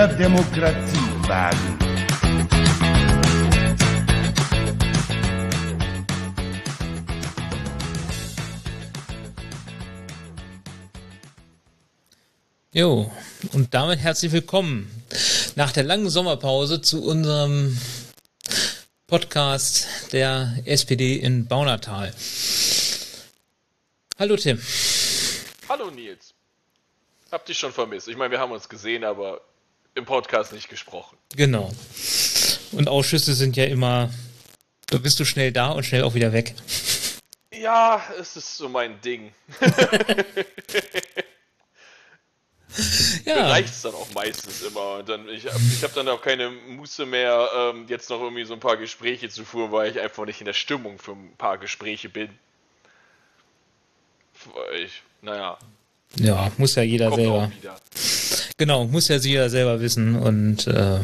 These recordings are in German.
der Demokratie wagen. Jo, und damit herzlich willkommen nach der langen Sommerpause zu unserem Podcast der SPD in Baunatal. Hallo Tim. Hallo Nils. Hab dich schon vermisst. Ich meine, wir haben uns gesehen, aber im Podcast nicht gesprochen. Genau. Und Ausschüsse sind ja immer, da bist du schnell da und schnell auch wieder weg. Ja, es ist so mein Ding. ja. reicht es dann auch meistens immer. Und dann, ich habe ich hab dann auch keine Muße mehr, ähm, jetzt noch irgendwie so ein paar Gespräche zu führen, weil ich einfach nicht in der Stimmung für ein paar Gespräche bin. Ich, naja. Ja, muss ja jeder Kommt selber. Genau, muss ja jeder selber wissen und äh,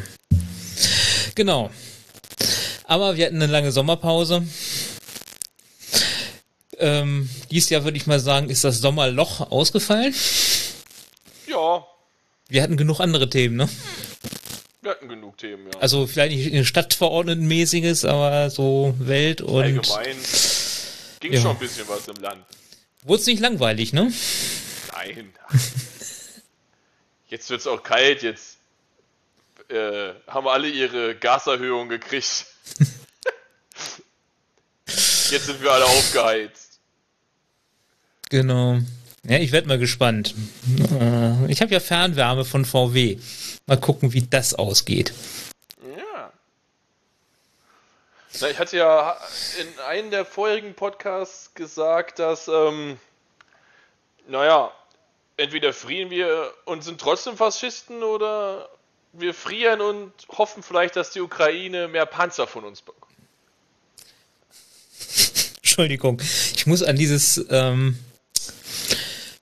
genau. Aber wir hatten eine lange Sommerpause. Ähm, dies Jahr würde ich mal sagen, ist das Sommerloch ausgefallen. Ja. Wir hatten genug andere Themen, ne? Wir hatten genug Themen, ja. Also vielleicht nicht Stadtverordnetenmäßiges, aber so Welt und. Allgemein ging ja. schon ein bisschen was im Land. Wurde es nicht langweilig, ne? Nein. Jetzt wird es auch kalt, jetzt äh, haben alle ihre Gaserhöhung gekriegt. jetzt sind wir alle aufgeheizt. Genau. Ja, ich werde mal gespannt. Äh, ich habe ja Fernwärme von VW. Mal gucken, wie das ausgeht. Ja. Na, ich hatte ja in einem der vorherigen Podcasts gesagt, dass, ähm, naja, entweder frieren wir und sind trotzdem Faschisten oder wir frieren und hoffen vielleicht, dass die Ukraine mehr Panzer von uns bekommt. Entschuldigung, ich muss an dieses ähm,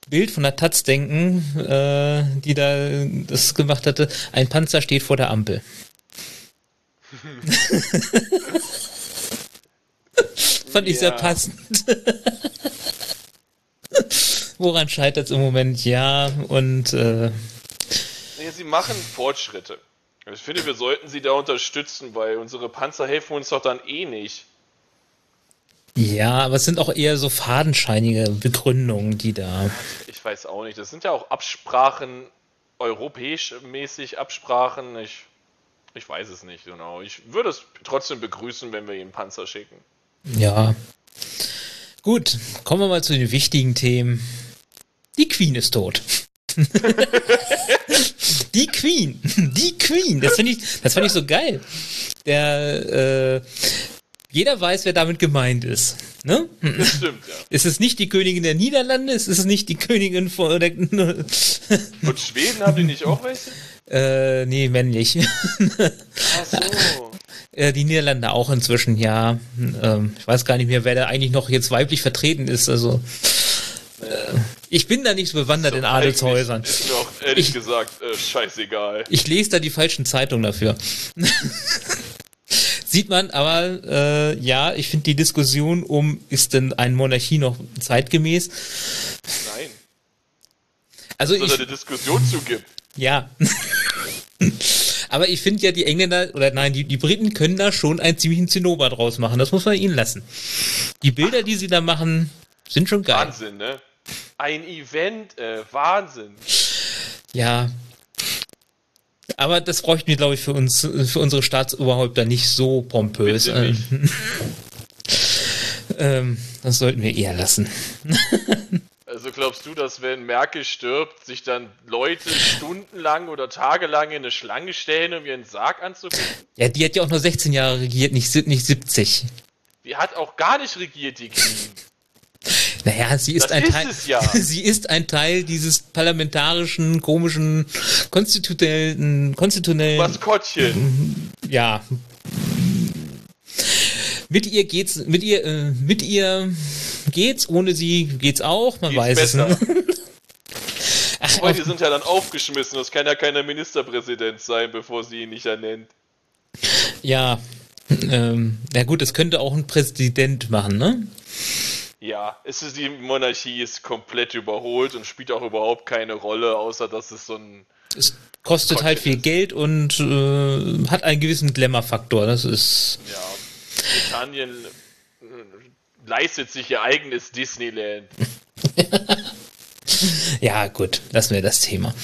Bild von der Taz denken, äh, die da das gemacht hatte. Ein Panzer steht vor der Ampel. Fand ich sehr passend. Woran scheitert es im Moment? Ja, und. Äh, nee, sie machen Fortschritte. Ich finde, wir sollten sie da unterstützen, weil unsere Panzer helfen uns doch dann eh nicht. Ja, aber es sind auch eher so fadenscheinige Begründungen, die da. Ich weiß auch nicht. Das sind ja auch Absprachen, europäisch mäßig Absprachen. Ich, ich weiß es nicht genau. Ich würde es trotzdem begrüßen, wenn wir ihnen Panzer schicken. Ja. Gut, kommen wir mal zu den wichtigen Themen. Die Queen ist tot. die Queen, die Queen, das finde ich, das fand ich so geil. Der, äh, jeder weiß, wer damit gemeint ist. Ne? Das stimmt, ja. Ist es nicht die Königin der Niederlande? Ist es nicht die Königin von der Und Schweden haben die nicht auch welche? Äh, nee, männlich. Ach so. Äh, die Niederlande auch inzwischen, ja. Ähm, ich weiß gar nicht mehr, wer da eigentlich noch jetzt weiblich vertreten ist. Also ich bin da nicht so bewandert so in Adelshäusern. Ist mir auch ehrlich ich, gesagt äh, scheißegal. Ich lese da die falschen Zeitungen dafür. Sieht man, aber äh, ja, ich finde die Diskussion um, ist denn eine Monarchie noch zeitgemäß? Nein. Also Dass ich, eine Diskussion zugibt. Ja. aber ich finde ja, die Engländer, oder nein, die, die Briten können da schon einen ziemlichen Zinnober draus machen. Das muss man ihnen lassen. Die Bilder, die sie da machen, sind schon geil. Wahnsinn, ne? Ein Event, äh, Wahnsinn. Ja, aber das bräuchten wir, glaube ich, für uns, für unsere Staatsoberhäupter nicht so pompös. Ähm, ähm, das sollten wir eher lassen. Also glaubst du, dass wenn Merkel stirbt, sich dann Leute stundenlang oder tagelang in eine Schlange stellen, um ihren Sarg anzugucken? Ja, die hat ja auch nur 16 Jahre regiert, nicht, nicht 70. Die hat auch gar nicht regiert, die Queen. Naja, sie ist, das ein ist Teil. Ja. Sie ist ein Teil dieses parlamentarischen, komischen, konstitutionellen, konstitutionellen. Maskottchen. Ja. Mit ihr geht's, mit ihr, äh, mit ihr geht's, ohne sie geht's auch, man geht's weiß es. Ne? Ach, Wobei, die sind ja dann aufgeschmissen. Das kann ja keiner Ministerpräsident sein, bevor sie ihn nicht ernennt. Ja. Ähm, na gut, das könnte auch ein Präsident machen, ne? Ja, es ist, die Monarchie ist komplett überholt und spielt auch überhaupt keine Rolle, außer dass es so ein Es kostet halt viel Geld und äh, hat einen gewissen Glamour-Faktor. Das ist. Ja. Britannien äh, leistet sich ihr eigenes Disneyland. ja, gut, lassen wir das Thema.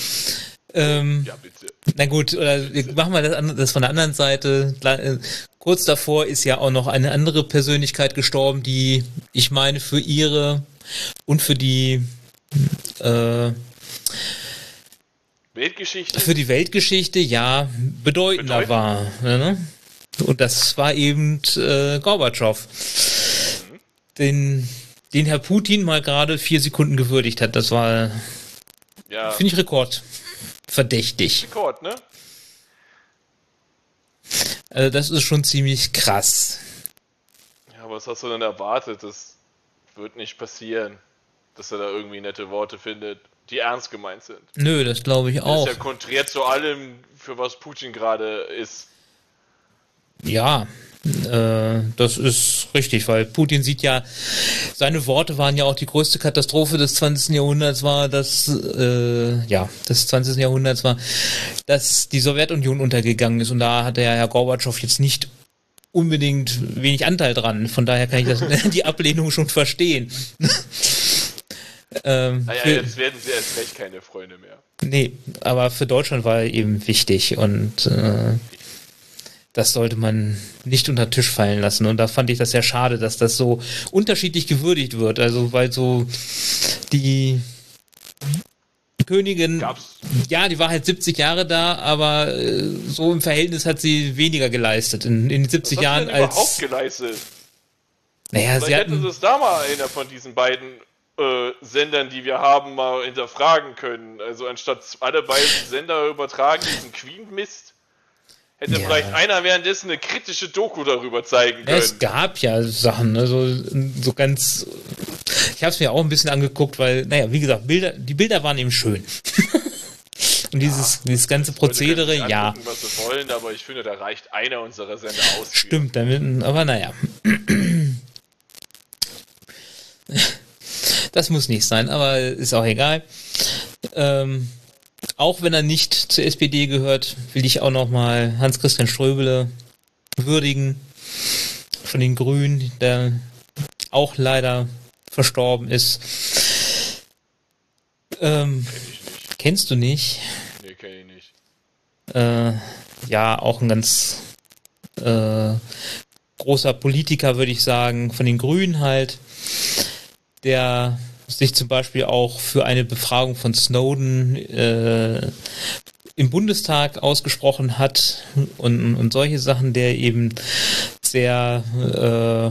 Ähm, ja, bitte. Na gut, oder machen wir das, das von der anderen Seite. Kurz davor ist ja auch noch eine andere Persönlichkeit gestorben, die ich meine für ihre und für die äh, Weltgeschichte? Für die Weltgeschichte, ja, bedeutender Bedeutend. war. Ne? Und das war eben äh, Gorbatschow, mhm. den, den Herr Putin mal gerade vier Sekunden gewürdigt hat. Das war, ja. finde ich, rekordverdächtig. Rekord, ne? Also das ist schon ziemlich krass. Ja, was hast du denn erwartet? Das wird nicht passieren, dass er da irgendwie nette Worte findet die ernst gemeint sind. Nö, das glaube ich auch. Das ist ja konträr zu allem, für was Putin gerade ist. Ja, äh, das ist richtig, weil Putin sieht ja, seine Worte waren ja auch die größte Katastrophe des 20. Jahrhunderts war, dass, äh, ja, des 20. Jahrhunderts war, dass die Sowjetunion untergegangen ist und da hat der Herr Gorbatschow jetzt nicht unbedingt wenig Anteil dran. Von daher kann ich das, die Ablehnung schon verstehen. Ähm, naja, für, jetzt werden sie erst recht keine Freunde mehr. Nee, aber für Deutschland war er eben wichtig und äh, das sollte man nicht unter den Tisch fallen lassen. Und da fand ich das sehr schade, dass das so unterschiedlich gewürdigt wird. Also, weil so die Königin, Gab's? ja, die war halt 70 Jahre da, aber äh, so im Verhältnis hat sie weniger geleistet in, in den 70 Was Jahren hat sie denn als. überhaupt geleistet? Naja, Vielleicht sie hatten, hätten sie es da mal einer von diesen beiden äh, Sendern, die wir haben, mal hinterfragen können. Also anstatt alle beiden Sender übertragen diesen Queen-Mist, hätte ja. vielleicht einer währenddessen eine kritische Doku darüber zeigen können. es gab ja Sachen, ne, so, so ganz. Ich habe es mir auch ein bisschen angeguckt, weil, naja, wie gesagt, Bilder, die Bilder waren eben schön. Und ja, dieses, dieses ganze Prozedere, ja. was sie wollen, aber ich finde, da reicht einer unserer Sender aus. Stimmt, damit, aber naja. Das muss nicht sein, aber ist auch egal. Ähm, auch wenn er nicht zur SPD gehört, will ich auch nochmal Hans-Christian Ströbele würdigen von den Grünen, der auch leider verstorben ist. Ähm, Kenn kennst du nicht? Nee, kenn ich nicht. Äh, ja, auch ein ganz äh, großer Politiker, würde ich sagen, von den Grünen halt der sich zum Beispiel auch für eine Befragung von Snowden äh, im Bundestag ausgesprochen hat und, und solche Sachen, der eben sehr äh,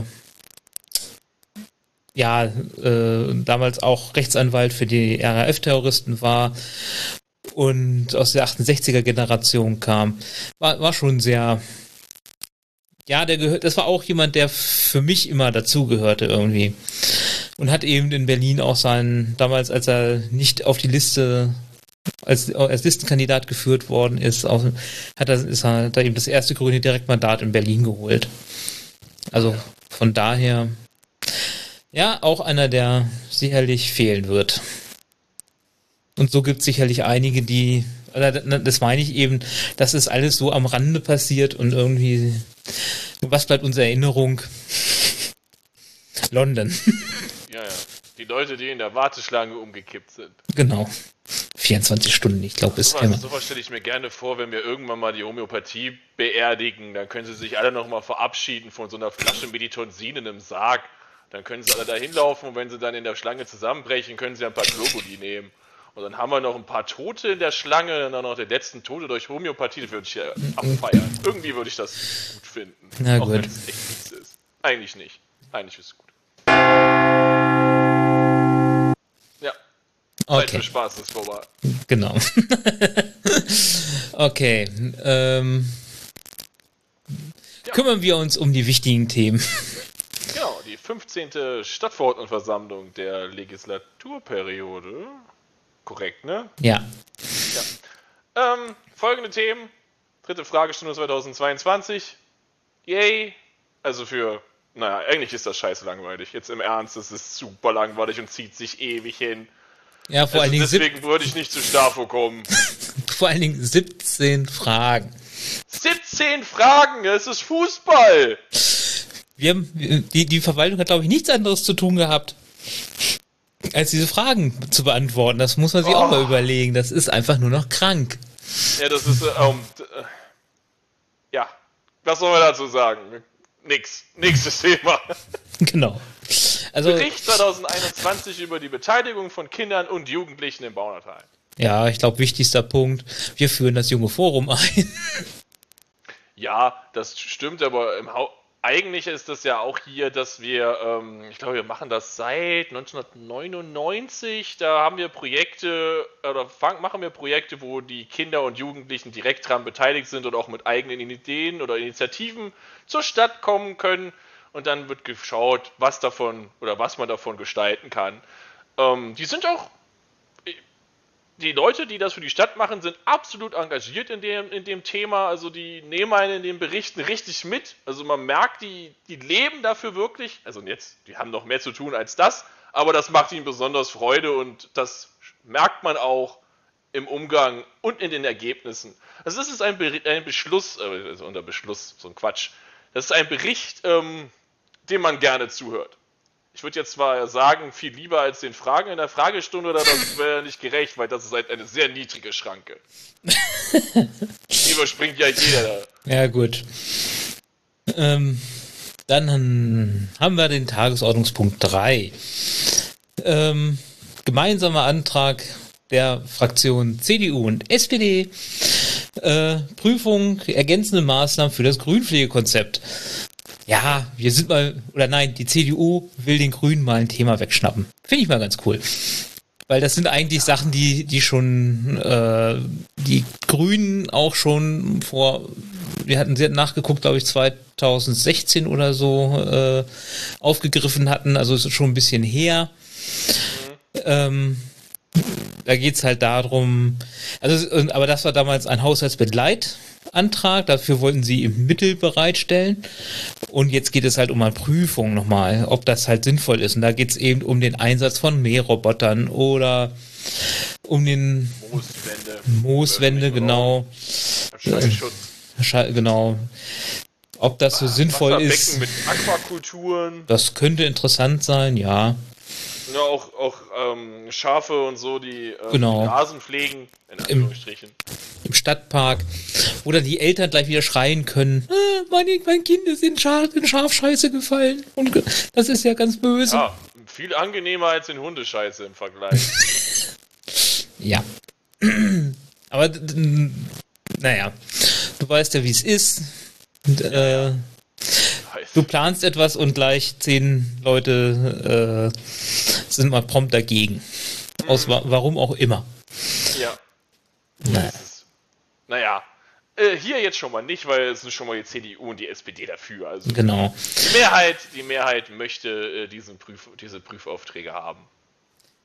ja äh, damals auch Rechtsanwalt für die RAF-Terroristen war und aus der 68er Generation kam, war, war schon sehr ja, der gehört, das war auch jemand, der für mich immer dazugehörte irgendwie und hat eben in Berlin auch seinen, damals, als er nicht auf die Liste als, als Listenkandidat geführt worden ist, auch, hat er, ist er da eben das erste grüne Direktmandat in Berlin geholt. Also von daher, ja, auch einer, der sicherlich fehlen wird. Und so gibt es sicherlich einige, die, das meine ich eben, das ist alles so am Rande passiert und irgendwie, was bleibt unsere Erinnerung? London. Die Leute, die in der Warteschlange umgekippt sind. Genau. 24 Stunden, ich glaube, ist immer. Sowas stelle ich mir gerne vor, wenn wir irgendwann mal die Homöopathie beerdigen. Dann können sie sich alle nochmal verabschieden von so einer Flasche Meditonsin in einem Sarg. Dann können sie alle da hinlaufen und wenn sie dann in der Schlange zusammenbrechen, können sie ein paar Globuli nehmen. Und dann haben wir noch ein paar Tote in der Schlange und dann noch den letzten Tote durch Homöopathie. Das würde ich ja abfeiern. Irgendwie würde ich das gut finden. Na auch wenn es echt nichts ist. Eigentlich nicht. Eigentlich ist es gut. Okay. Für Spaß ist vorbei. Genau. okay. Ähm, ja. Kümmern wir uns um die wichtigen Themen. Genau, die 15. Stadtverordnetenversammlung der Legislaturperiode. Korrekt, ne? Ja. ja. Ähm, folgende Themen. Dritte Fragestunde 2022. Yay. Also für, naja, eigentlich ist das scheiße langweilig. Jetzt im Ernst, es ist super langweilig und zieht sich ewig hin. Ja, vor also allen Dingen. Deswegen würde ich nicht zu Stafo kommen. Vor allen Dingen 17 Fragen. 17 Fragen, es ist Fußball. Wir, die, die Verwaltung hat, glaube ich, nichts anderes zu tun gehabt, als diese Fragen zu beantworten. Das muss man sich oh. auch mal überlegen. Das ist einfach nur noch krank. Ja, das ist, ähm, ja, was soll man dazu sagen? Nix. Nächstes Thema. Genau. Also, Bericht 2021 über die Beteiligung von Kindern und Jugendlichen im Baunatal. Ja, ich glaube, wichtigster Punkt, wir führen das junge Forum ein. Ja, das stimmt, aber eigentlich ist das ja auch hier, dass wir, ähm, ich glaube, wir machen das seit 1999. Da haben wir Projekte oder fang, machen wir Projekte, wo die Kinder und Jugendlichen direkt daran beteiligt sind und auch mit eigenen Ideen oder Initiativen zur Stadt kommen können. Und dann wird geschaut, was davon oder was man davon gestalten kann. Ähm, die sind auch die Leute, die das für die Stadt machen, sind absolut engagiert in dem, in dem Thema. Also die nehmen einen in den Berichten richtig mit. Also man merkt, die, die leben dafür wirklich. Also jetzt, die haben noch mehr zu tun als das, aber das macht ihnen besonders Freude und das merkt man auch im Umgang und in den Ergebnissen. Also das ist ein, Ber ein Beschluss, äh, also unter Beschluss, so ein Quatsch. Das ist ein Bericht, ähm, dem man gerne zuhört ich würde jetzt zwar sagen, viel lieber als den Fragen in der Fragestunde, oder das wäre nicht gerecht, weil das ist halt eine sehr niedrige Schranke. Die überspringt ja jeder. Ja, gut. Ähm, dann haben wir den Tagesordnungspunkt 3. Ähm, gemeinsamer Antrag der Fraktionen CDU und SPD. Äh, Prüfung ergänzende Maßnahmen für das Grünpflegekonzept ja, wir sind mal, oder nein, die CDU will den Grünen mal ein Thema wegschnappen. Finde ich mal ganz cool. Weil das sind eigentlich Sachen, die, die schon, äh, die Grünen auch schon vor, wir hatten sehr nachgeguckt, glaube ich, 2016 oder so, äh, aufgegriffen hatten. Also es ist schon ein bisschen her. Ähm, da geht's halt darum, also, aber das war damals ein Haushaltsbegleit Antrag. Dafür wollten sie im Mittel bereitstellen. Und jetzt geht es halt um eine Prüfung nochmal, ob das halt sinnvoll ist. Und da geht es eben um den Einsatz von Mährobotern oder um den Mooswände. Mooswände, genau. Schallschutz. Genau. Ob das so sinnvoll ist. mit Aquakulturen. Das könnte interessant sein, ja. Ja, auch, auch ähm, Schafe und so, die ähm, genau. Rasen pflegen, in Anführungsstrichen. Im, Stadtpark, wo dann die Eltern gleich wieder schreien können, ah, mein, mein Kind ist in, Schaf, in Schafscheiße gefallen. Und das ist ja ganz böse. Ja, viel angenehmer als in Hundescheiße im Vergleich. ja. Aber, naja, du weißt ja, wie es ist. Und, äh, du planst etwas und gleich zehn Leute äh, sind mal prompt dagegen. Aus wa warum auch immer. Ja. Naja. Naja. Äh, hier jetzt schon mal nicht, weil es sind schon mal die CDU und die SPD dafür. Also genau. Die Mehrheit, die Mehrheit möchte äh, diesen Prüf diese Prüfaufträge haben.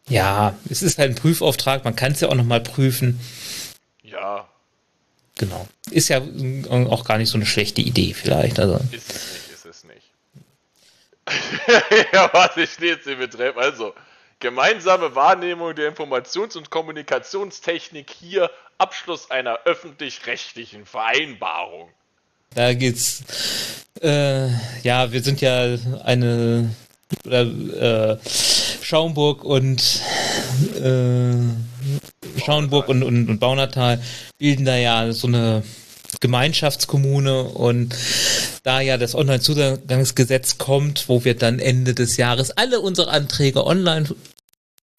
Ja, es ist halt ein Prüfauftrag, man kann es ja auch nochmal prüfen. Ja. Genau. Ist ja auch gar nicht so eine schlechte Idee vielleicht. Also. Ist es nicht es nicht. ja, warte, steht sie betreff. Also, gemeinsame Wahrnehmung der Informations- und Kommunikationstechnik hier, Abschluss einer öffentlich-rechtlichen Vereinbarung. Da geht's. Äh, ja, wir sind ja eine oder, äh, Schaumburg und äh, Schauenburg und, und, und Baunatal bilden da ja so eine Gemeinschaftskommune und da ja das Online-Zugangsgesetz kommt, wo wir dann Ende des Jahres alle unsere Anträge online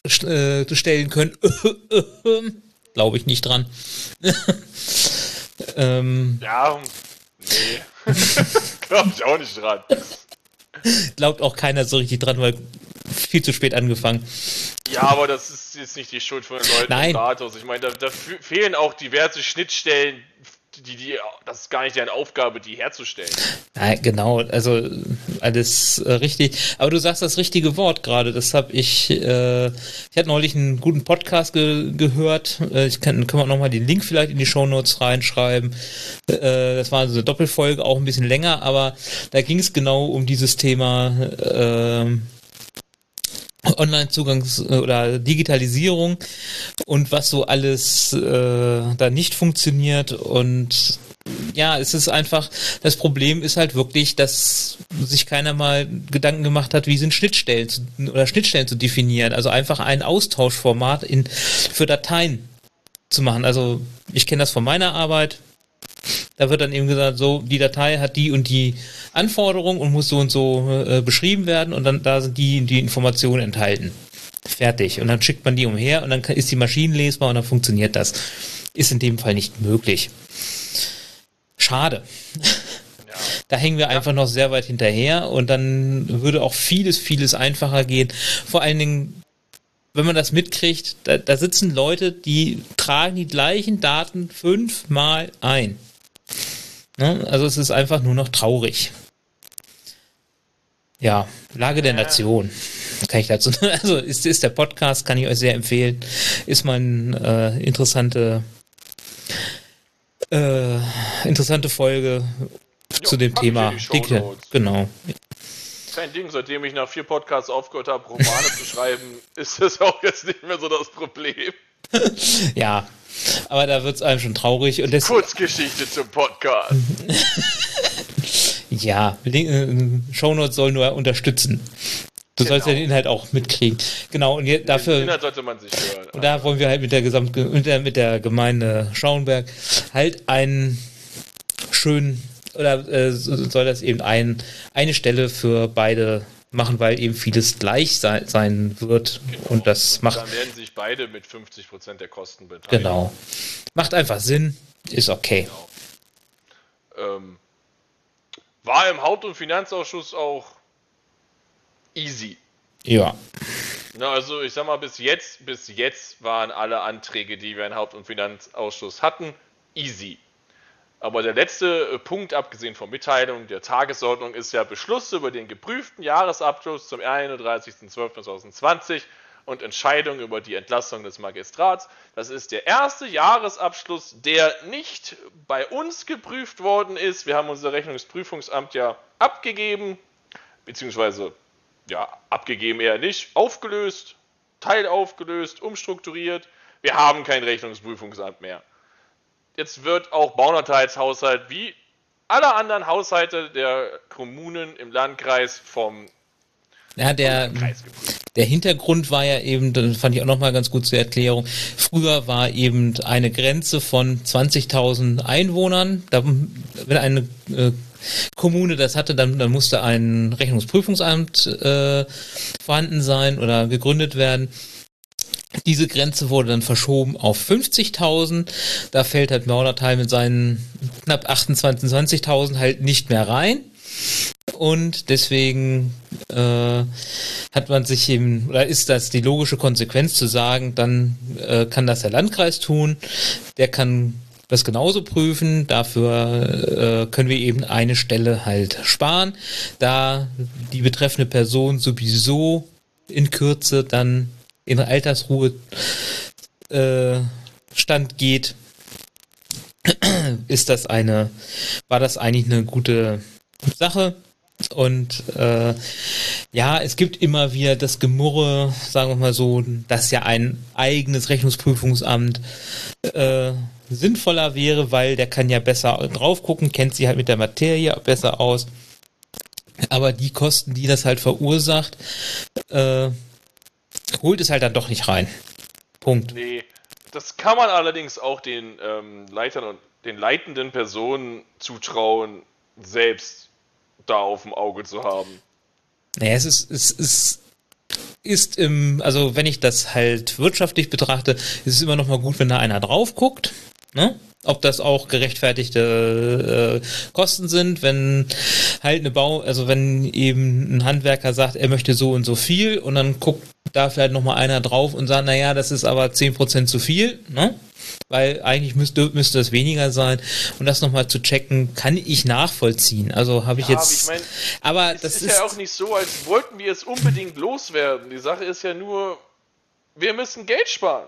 äh, stellen können, glaube ich nicht dran. ähm, ja, nee. glaube ich auch nicht dran. Glaubt auch keiner so richtig dran, weil viel zu spät angefangen. Ja, aber das ist jetzt nicht die Schuld von den Leuten Nein. Ich meine, da, da fehlen auch diverse Schnittstellen, die, die, das ist gar nicht deren Aufgabe, die herzustellen. Nein, genau, also alles äh, richtig. Aber du sagst das richtige Wort gerade. Das habe ich, äh, ich hatte neulich einen guten Podcast ge gehört. Äh, ich kann, können wir nochmal den Link vielleicht in die Show Notes reinschreiben. Äh, das war so eine Doppelfolge, auch ein bisschen länger, aber da ging es genau um dieses Thema. Äh, Online-Zugangs- oder Digitalisierung und was so alles äh, da nicht funktioniert und ja, es ist einfach, das Problem ist halt wirklich, dass sich keiner mal Gedanken gemacht hat, wie sind Schnittstellen zu, oder Schnittstellen zu definieren. Also einfach ein Austauschformat in, für Dateien zu machen. Also ich kenne das von meiner Arbeit. Da wird dann eben gesagt, so, die Datei hat die und die Anforderung und muss so und so äh, beschrieben werden und dann da sind die die Informationen enthalten. Fertig. Und dann schickt man die umher und dann kann, ist die maschinenlesbar und dann funktioniert das. Ist in dem Fall nicht möglich. Schade. Ja. Da hängen wir einfach noch sehr weit hinterher und dann würde auch vieles, vieles einfacher gehen. Vor allen Dingen, wenn man das mitkriegt, da, da sitzen Leute, die tragen die gleichen Daten fünfmal ein. Ne? Also es ist einfach nur noch traurig. Ja, Lage der Nation. Kann ich dazu. Also ist, ist der Podcast, kann ich euch sehr empfehlen. Ist mal eine äh, interessante, äh, interessante Folge zu dem Thema. Dicke. Genau. Kein Ding, seitdem ich nach vier Podcasts aufgehört habe, Romane zu schreiben, ist das auch jetzt nicht mehr so das Problem. Ja. Aber da wird es einem schon traurig und Kurzgeschichte zum Podcast. ja, Link- äh, Shownotes soll nur unterstützen. Du sollst ja Genau. den Inhalt auch mitkriegen. Genau, und je, Den dafür, Inhalt sollte man sich hören. Und da wollen wir halt mit der Gesamt mit der, mit der Gemeinde Schauenberg halt einen schönen oder äh, so- soll das eben ein, eine Stelle für beide machen, weil eben vieles gleich sein, sein wird und das macht Dann werden sich beide mit 50% der Kosten beteiligen. genau macht einfach Sinn, ist okay. Ähm, war im Haupt- und Finanzausschuss auch easy. Ja, Na, also ich sag mal, bis jetzt, bis jetzt waren alle Anträge, die wir im Haupt- und Finanzausschuss hatten, easy. Aber der letzte äh, Punkt, abgesehen von Mitteilung der Tagesordnung, ist ja Beschluss über den geprüften Jahresabschluss zum 31.12.2020 und Entscheidung über die Entlassung des Magistrats. Das ist der erste Jahresabschluss, der nicht bei uns geprüft worden ist. Wir haben unser Rechnungsprüfungsamt ja abgegeben, beziehungsweise ja, abgegeben eher nicht, aufgelöst, teilaufgelöst, umstrukturiert. Wir haben kein Rechnungsprüfungsamt mehr. Jetzt wird auch Baunateilshaushalt wie alle anderen Haushalte der Kommunen im Landkreis vom ja der. Der Hintergrund war ja eben, das fand ich auch nochmal ganz gut zur Erklärung, früher war eben eine Grenze von 20.000 Einwohnern. Da, wenn eine äh, Kommune das hatte, dann, dann musste ein Rechnungsprüfungsamt äh, vorhanden sein oder gegründet werden. Diese Grenze wurde dann verschoben auf 50.000. Da fällt halt Mauerteil mit seinen knapp 28.000, 20.000 halt nicht mehr rein. Und deswegen äh, hat man sich eben, oder ist das die logische Konsequenz zu sagen, dann äh, kann das der Landkreis tun, der kann das genauso prüfen, dafür äh, können wir eben eine Stelle halt sparen, da die betreffende Person sowieso in Kürze dann in Altersruhe äh, Stand geht, ist das eine, war das eigentlich eine gute Sache. Und äh, ja, es gibt immer wieder das Gemurre, sagen wir mal so, dass ja ein eigenes Rechnungsprüfungsamt äh, sinnvoller wäre, weil der kann ja besser drauf gucken, kennt sich halt mit der Materie besser aus. Aber die Kosten, die das halt verursacht, äh, holt es halt dann doch nicht rein. Punkt. Nee, das kann man allerdings auch den ähm, Leitern und den leitenden Personen zutrauen, selbst da auf dem Auge zu haben. Naja, es ist, es ist, ist im, also wenn ich das halt wirtschaftlich betrachte, ist es immer noch mal gut, wenn da einer drauf guckt, ne? Ob das auch gerechtfertigte äh, Kosten sind, wenn halt eine Bau, also wenn eben ein Handwerker sagt, er möchte so und so viel und dann guckt da vielleicht noch mal einer drauf und sagt, naja, das ist aber 10% zu viel, ne? Weil eigentlich müsste, müsste es weniger sein. Und das nochmal zu checken, kann ich nachvollziehen. Also habe ich Ja, jetzt. aber ich mein, aber Es das ist, ja auch nicht so, als wollten wir es unbedingt loswerden. Die Sache ist ja nur, wir müssen Geld sparen.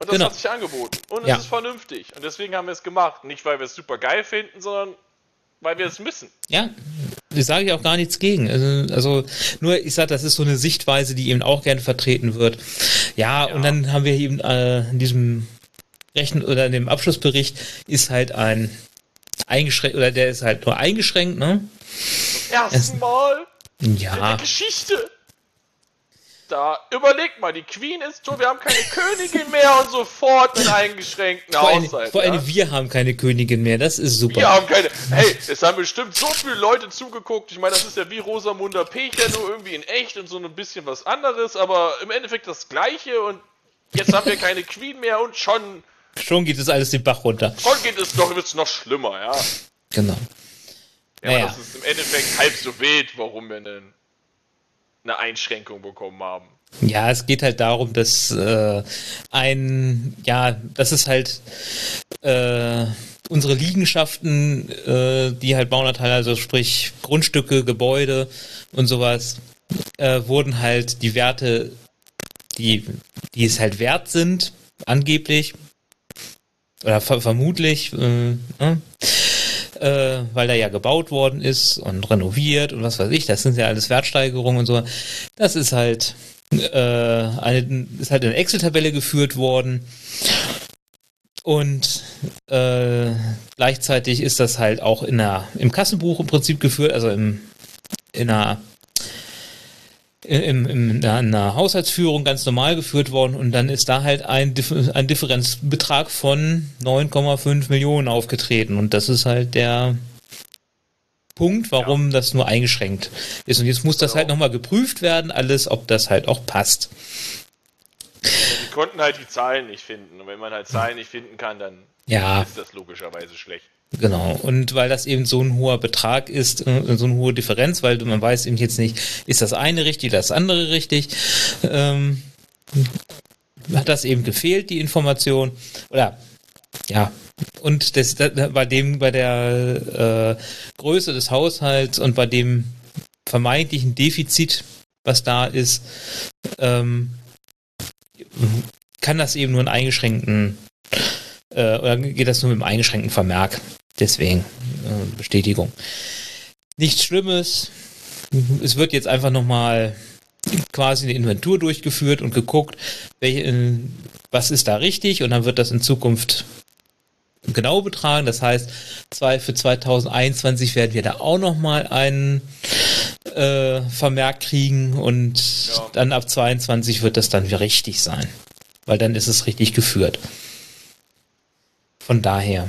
Und das Genau. hat sich angeboten. Und Ja. es ist vernünftig. Und deswegen haben wir es gemacht. Nicht, weil wir es super geil finden, sondern weil wir es müssen. Ja, ich sage ja auch gar nichts gegen. Also, also nur, ich sage, das ist so eine Sichtweise, die eben auch gerne vertreten wird. Ja, ja. und dann haben wir eben äh, in diesem Rechen oder in dem Abschlussbericht ist halt ein eingeschränkt, oder der ist halt nur eingeschränkt, ne? Erstmal ja. in der Geschichte da. Überleg mal, die Queen ist tot, wir haben keine Königin mehr und sofort mit eingeschränkten vor Haushalt. vor allem ja? wir haben keine Königin mehr, das ist super. Wir haben keine. Hey, es haben bestimmt so viele Leute zugeguckt. Ich meine, das ist ja wie Rosamunde Pecher, nur irgendwie in echt und so ein bisschen was anderes, aber im Endeffekt das gleiche und jetzt haben wir keine Queen mehr und schon. Schon geht es alles den Bach runter. Schon geht es noch, wird's noch schlimmer, ja. Genau. Ja, naja. das ist im Endeffekt halb so wild, warum wir denn eine Einschränkung bekommen haben. Ja, es geht halt darum, dass äh, ein, ja, das ist halt äh, unsere Liegenschaften, äh, die halt Bauanteile, also sprich Grundstücke, Gebäude und sowas, äh, wurden halt die Werte, die, die es halt wert sind, angeblich oder ver vermutlich, äh, äh, weil da ja gebaut worden ist und renoviert und was weiß ich, das sind ja alles Wertsteigerungen und so. Das ist halt äh, eine, ist halt eine Excel-Tabelle geführt worden. Und äh, gleichzeitig ist das halt auch in der, im Kassenbuch im Prinzip geführt, also im, in einer in, in, in einer Haushaltsführung ganz normal geführt worden und dann ist da halt ein, ein Differenzbetrag von 9,5 Millionen aufgetreten und das ist halt der Punkt, warum ja. das nur eingeschränkt ist. Und jetzt muss das genau. halt nochmal geprüft werden, alles, ob das halt auch passt. Die konnten halt die Zahlen nicht finden. Und wenn man halt Zahlen nicht finden kann, dann ja. ist das logischerweise schlecht. Genau. Und weil das eben so ein hoher Betrag ist, äh, so eine hohe Differenz, weil man weiß eben jetzt nicht, ist das eine richtig, das andere richtig, ähm, hat das eben gefehlt, die Information. Oder ja, und das, das, bei dem, bei der äh, Größe des Haushalts und bei dem vermeintlichen Defizit, was da ist, ähm, kann das eben nur einen eingeschränkten äh, oder geht das nur mit einem eingeschränkten Vermerk. Deswegen äh, Bestätigung. Nichts Schlimmes. Es wird jetzt einfach nochmal quasi eine Inventur durchgeführt und geguckt, welche, was ist da richtig und dann wird das in Zukunft genau betragen. Das heißt, zwei, für 2021 werden wir da auch nochmal einen äh, Vermerk kriegen und ja. dann ab 22 wird das dann wieder richtig sein. Weil dann ist es richtig geführt. Von daher,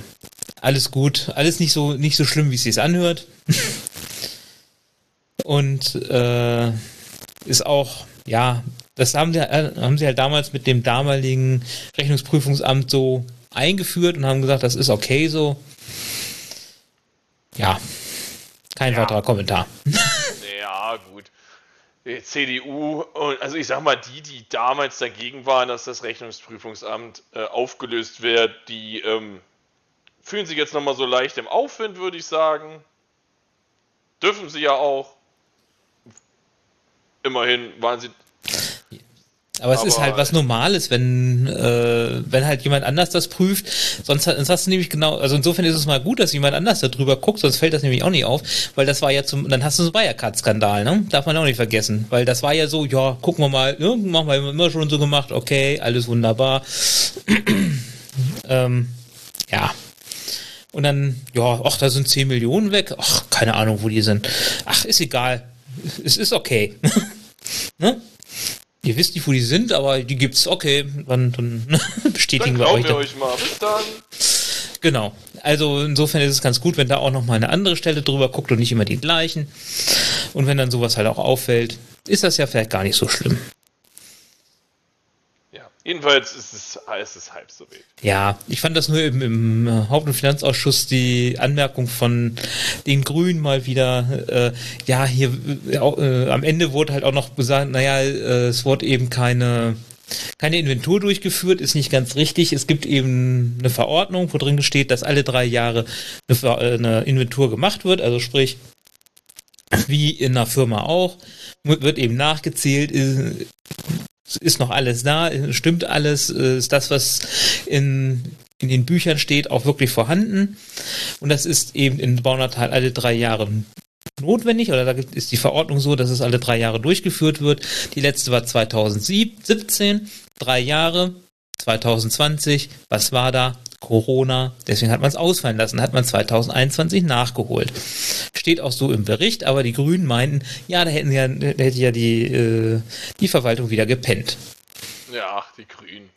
alles gut, alles nicht so, nicht so schlimm, wie es sich anhört. und äh, ist auch, ja, das haben sie, haben sie halt damals mit dem damaligen Rechnungsprüfungsamt so eingeführt und haben gesagt, das ist okay so. Ja, kein ja. weiterer Kommentar. Ja, gut. Die CDU, also ich sag mal, die, die damals dagegen waren, dass das Rechnungsprüfungsamt äh, aufgelöst wird, die ähm, fühlen sich jetzt nochmal so leicht im Aufwind, würde ich sagen. Dürfen sie ja auch. Immerhin waren sie aber es aber ist halt was Normales, wenn, äh, wenn halt jemand anders das prüft. Sonst, sonst hast du nämlich genau, also insofern ist es mal gut, dass jemand anders darüber guckt, sonst fällt das nämlich auch nicht auf, weil das war ja zum, dann hast du so Wirecard-Skandal, ne? Darf man auch nicht vergessen. Weil das war ja so, ja, gucken wir mal, ja, machen wir immer schon so gemacht, okay, alles wunderbar. ähm, ja. Und dann, ja, ach, da sind 10 Millionen weg. Ach, keine Ahnung, wo die sind. Ach, ist egal. Es ist okay. ne? Ihr wisst nicht, wo die sind, aber die gibt's. Okay, dann, dann bestätigen dann wir euch. Wir euch mal. Bis dann. Genau. Also insofern ist es ganz gut, wenn da auch noch mal eine andere Stelle drüber guckt und nicht immer die gleichen. Und wenn dann sowas halt auch auffällt, ist das ja vielleicht gar nicht so schlimm. Jedenfalls ist es, ist es halb so wild. Ja, ich fand das nur im, im Haupt- und Finanzausschuss die Anmerkung von den Grünen mal wieder, äh, ja, hier äh, äh, am Ende wurde halt auch noch gesagt, naja, äh, es wurde eben keine, keine Inventur durchgeführt, ist nicht ganz richtig. Es gibt eben eine Verordnung, wo drin steht, dass alle drei Jahre eine, äh, eine Inventur gemacht wird, also sprich, wie in einer Firma auch, wird eben nachgezählt, ist noch alles da, stimmt alles, ist das, was in, in den Büchern steht, auch wirklich vorhanden. Und das ist eben in Baunatal alle drei Jahre notwendig oder da ist die Verordnung so, dass es alle drei Jahre durchgeführt wird. Die letzte war 2017, drei Jahre. 2020, was war da? Corona, deswegen hat man es ausfallen lassen, hat man 2021 nachgeholt. Steht auch so im Bericht, aber die Grünen meinten, ja, da hätten ja, da hätte ja die, äh, die Verwaltung wieder gepennt. Ja, ach, die Grünen.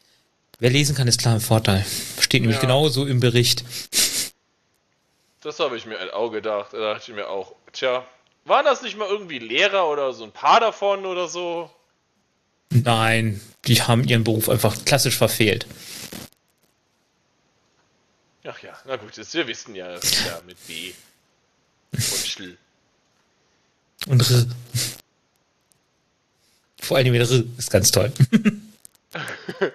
Wer lesen kann, ist klar im Vorteil. Steht nämlich Ja. genauso im Bericht. Das habe ich mir auch gedacht. Da dachte ich mir auch, tja, waren das nicht mal irgendwie Lehrer oder so ein paar davon oder so? Nein, die haben ihren Beruf einfach klassisch verfehlt. Ach ja, na gut, das, wir wissen ja, das ist ja mit B und Schl. Und R. Vor allem mit R ist ganz toll.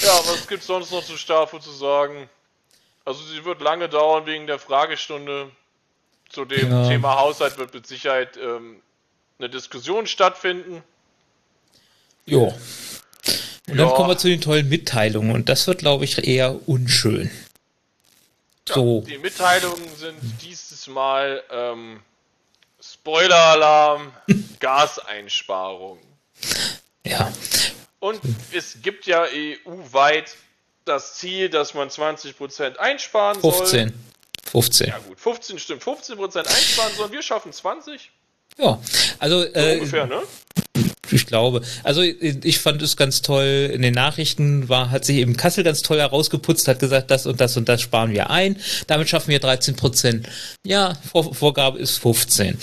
Ja, was gibt's sonst noch zur Staffel zu sagen? Also sie wird lange dauern wegen der Fragestunde. Zu dem Ja. Thema Haushalt wird mit Sicherheit ähm, eine Diskussion stattfinden. Jo. Und dann Ja. kommen wir zu den tollen Mitteilungen und das wird, glaube ich, eher unschön. So, Die Mitteilungen sind dieses Mal ähm, Spoiler-Alarm, Gaseinsparung. ja. Und es gibt ja EU-weit das Ziel, dass man 20% einsparen soll. 15. 15. Ja gut, 15 stimmt. 15% einsparen sollen. Wir schaffen 20. Ja, also äh, ungefähr, ne? Ich glaube, also ich fand es ganz toll. In den Nachrichten war, hat sich eben Kassel ganz toll herausgeputzt, hat gesagt, das und das und das sparen wir ein. Damit schaffen wir 13 Prozent. Ja, Vor Vorgabe ist 15.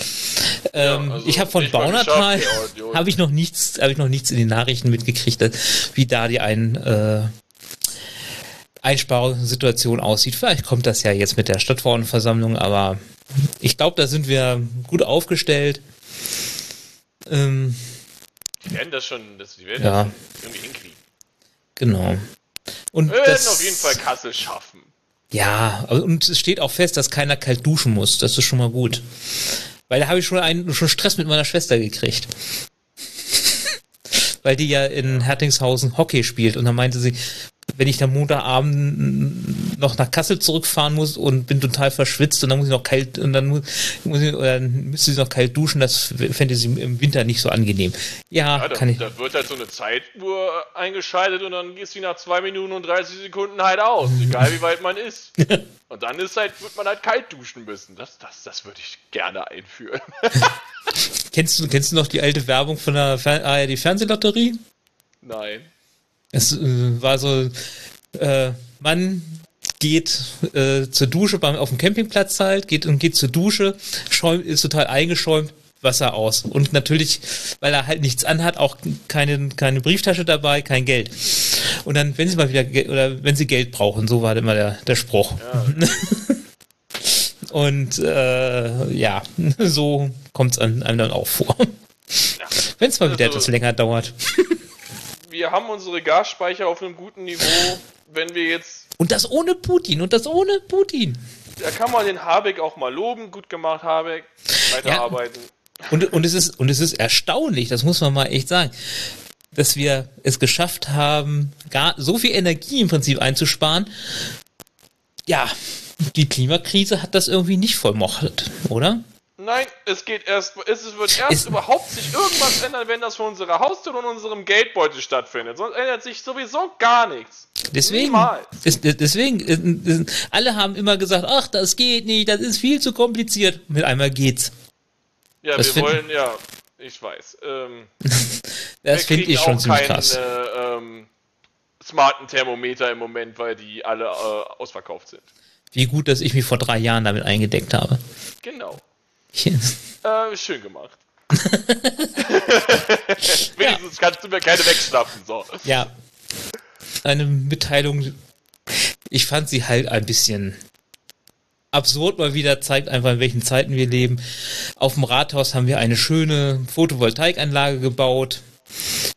Ähm, also ich habe von Baunatal habe ich noch nichts, habe ich noch nichts in den Nachrichten mitgekriegt, wie da die ein äh, Einsparungssituation aussieht. Vielleicht kommt das ja jetzt mit der Stadtverordnetenversammlung, aber ich glaube, da sind wir gut aufgestellt. Ähm, Die werden das schon, das, die werden Ja. das irgendwie hinkriegen. genau. Und Wir werden auf jeden Fall Kassel schaffen. Ja, aber- und es steht auch fest, dass keiner kalt duschen muss. Das ist schon mal gut. Weil da habe ich schon einen schon Stress mit meiner Schwester gekriegt. Weil die ja in Hertingshausen Hockey spielt und dann meinte sie, wenn ich dann Montagabend noch nach Kassel zurückfahren muss und bin total verschwitzt und dann muss ich noch kalt und dann muss, muss ich, oder müsste sie noch kalt duschen, das fände sie im Winter nicht so angenehm. Ja, Ja, da, kann ich. da wird halt so eine Zeituhr eingeschaltet und dann ist sie nach 2 Minuten und 30 Sekunden halt aus. Egal wie weit man ist. Und dann ist halt, wird man halt kalt duschen müssen. Das, das, das würde ich gerne einführen. Kennst du, kennst du noch die alte Werbung von der Fer ARD Fernsehlotterie? Nein. Es äh, war so, äh, Mann geht äh, zur Dusche beim, auf dem Campingplatz halt, geht und geht zur Dusche, schäumt, ist total eingeschäumt, Wasser aus. Und natürlich, weil er halt nichts anhat, auch keine, keine Brieftasche dabei, kein Geld. Und dann, wenn sie mal wieder, oder wenn sie Geld brauchen, so war immer der, der Spruch. Und äh, ja, so kommt es einem dann auch vor. Wenn es mal wieder Also- etwas länger dauert. Wir haben unsere Gasspeicher auf einem guten Niveau. Wenn wir jetzt, Und das ohne Putin und das ohne Putin. da kann man den Habeck auch mal loben. Gut gemacht, Habeck. Weiterarbeiten. Und, und, es ist, und es ist erstaunlich, das muss man mal echt sagen, dass wir es geschafft haben, gar so viel Energie im Prinzip einzusparen. Ja, die Klimakrise hat das irgendwie nicht vermocht, oder? Nein, es geht erst, es wird erst Es- überhaupt sich irgendwas ändern, wenn das vor unserer Haustür und unserem Geldbeutel stattfindet. Sonst ändert sich sowieso gar nichts. Deswegen, ist, deswegen, äh, äh, alle haben immer gesagt, ach, das geht nicht, das ist viel zu kompliziert. Mit einmal geht's. Ja, Das wir wollen, ja, ich weiß. Ähm, Das finde ich schon auch ziemlich keinen krass. Äh, ähm, smarten Thermometer im Moment, weil die alle äh, ausverkauft sind. Wie gut, dass ich mich vor drei Jahren damit eingedeckt habe. Genau. Äh, schön gemacht. Wenigstens kannst du mir keine wegschnappen. So. Ja. Eine Mitteilung. Ich fand sie halt ein bisschen absurd mal wieder, zeigt einfach, in welchen Zeiten wir leben. Auf dem Rathaus haben wir eine schöne Photovoltaikanlage gebaut,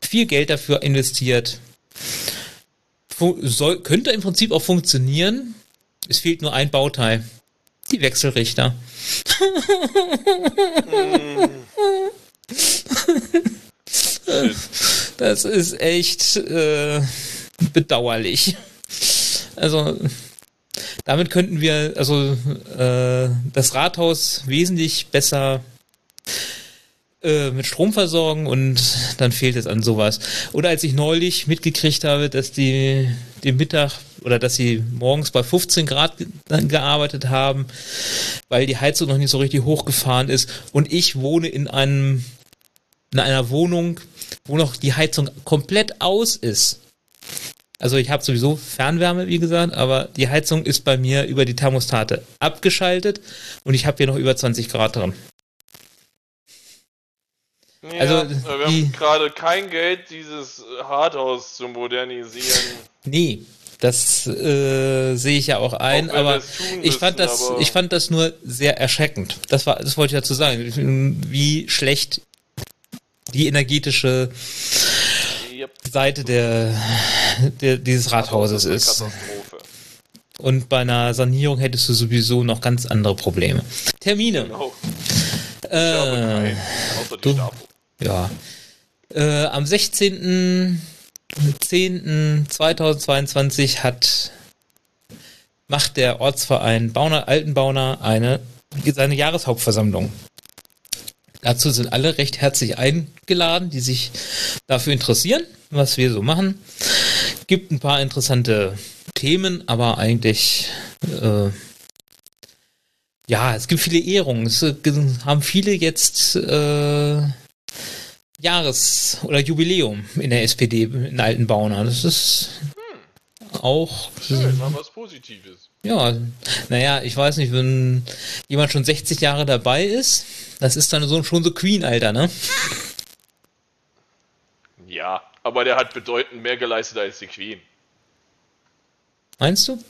viel Geld dafür investiert. Fu soll, könnte im Prinzip auch funktionieren. Es fehlt nur ein Bauteil. Die Wechselrichter. Das ist echt äh, bedauerlich. Also, damit könnten wir also äh, das Rathaus wesentlich besser äh, mit Strom versorgen und dann fehlt es an sowas. Oder als ich neulich mitgekriegt habe, dass die den Mittag oder dass sie morgens bei 15 Grad ge gearbeitet haben, weil die Heizung noch nicht so richtig hochgefahren ist und ich wohne in einem in einer Wohnung, wo noch die Heizung komplett aus ist. Also ich habe sowieso Fernwärme, wie gesagt, aber die Heizung ist bei mir über die Thermostate abgeschaltet und ich habe hier noch über 20 Grad drin. Ja, also, wir haben gerade kein Geld, dieses Hardhaus zu modernisieren. Nee, das äh, sehe ich ja auch ein, auch aber ich fand das, ich fand das nur sehr erschreckend. Das war, das wollte ich dazu sagen, wie schlecht die energetische yep. Seite der, der dieses Rathauses ist. Und bei einer Sanierung hättest du sowieso noch ganz andere Probleme. Termine. Genau. Äh, du, ja. Äh, am 16.10.2022 hat macht der Ortsverein Bauner, Altenbauner eine, seine Jahreshauptversammlung. Dazu sind alle recht herzlich eingeladen, die sich dafür interessieren, was wir so machen. Gibt ein paar interessante Themen, aber eigentlich äh, ja, es gibt viele Ehrungen. Es äh, haben viele jetzt äh, Jahres- oder Jubiläum in der SPD in Altenbauner. Das ist hm. auch. Schön, mal was Positives. Ja, naja, ich weiß nicht, wenn jemand schon 60 Jahre dabei ist, das ist dann so, schon so Queen-Alter, ne? Ja, aber der hat bedeutend mehr geleistet als die Queen. Meinst du?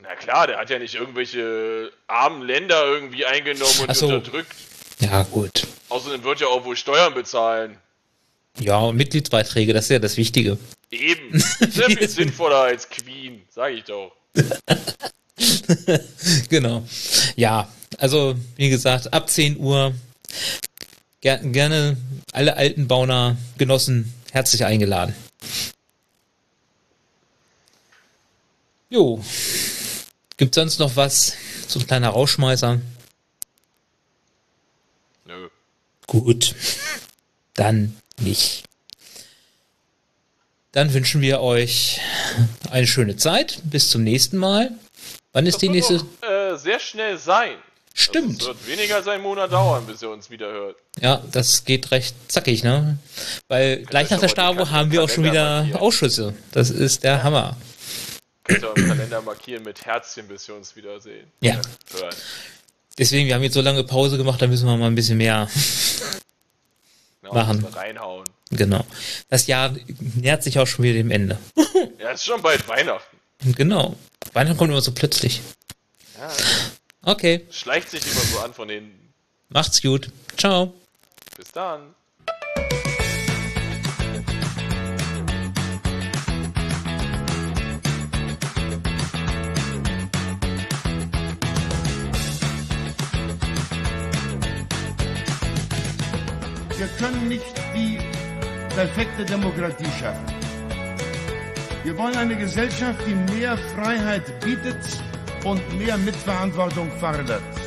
Na klar, der hat ja nicht irgendwelche armen Länder irgendwie eingenommen und so. unterdrückt. Ja, gut. Außerdem wird ja auch wohl Steuern bezahlen. Ja, und Mitgliedsbeiträge, das ist ja das Wichtige. Eben. Sehr viel sinnvoller als Queen, sag ich doch. genau. Ja, also wie gesagt, ab 10 Uhr ger gerne alle alten Bauner Genossen herzlich eingeladen. Jo. Gibt sonst noch was? So ein kleiner Rauschmeißer? Gut, dann nicht. Dann wünschen wir euch eine schöne Zeit. Bis zum nächsten Mal. Wann ist das die nächste? Doch, äh, sehr schnell sein. Stimmt. Also es wird weniger als einen Monat dauern, bis ihr uns wieder hört. Ja, das geht recht zackig, ne? Weil gleich nach der Stavo haben wir auch schon wieder markieren. Ausschüsse. Das ist der Hammer. Könnt ihr im Kalender markieren mit Herzchen, bis wir uns wiedersehen. Ja. Hören. Deswegen, wir haben jetzt so lange Pause gemacht, da müssen wir mal ein bisschen mehr genau, machen. Reinhauen. Genau. Das Jahr nähert sich auch schon wieder dem Ende. ja, ist schon bald Weihnachten. Genau. Weihnachten kommt immer so plötzlich. Ja. Okay. Schleicht sich immer so an von den. Macht's gut. Ciao. Bis dann. Wir können nicht die perfekte Demokratie schaffen. Wir wollen eine Gesellschaft, die mehr Freiheit bietet und mehr Mitverantwortung fordert.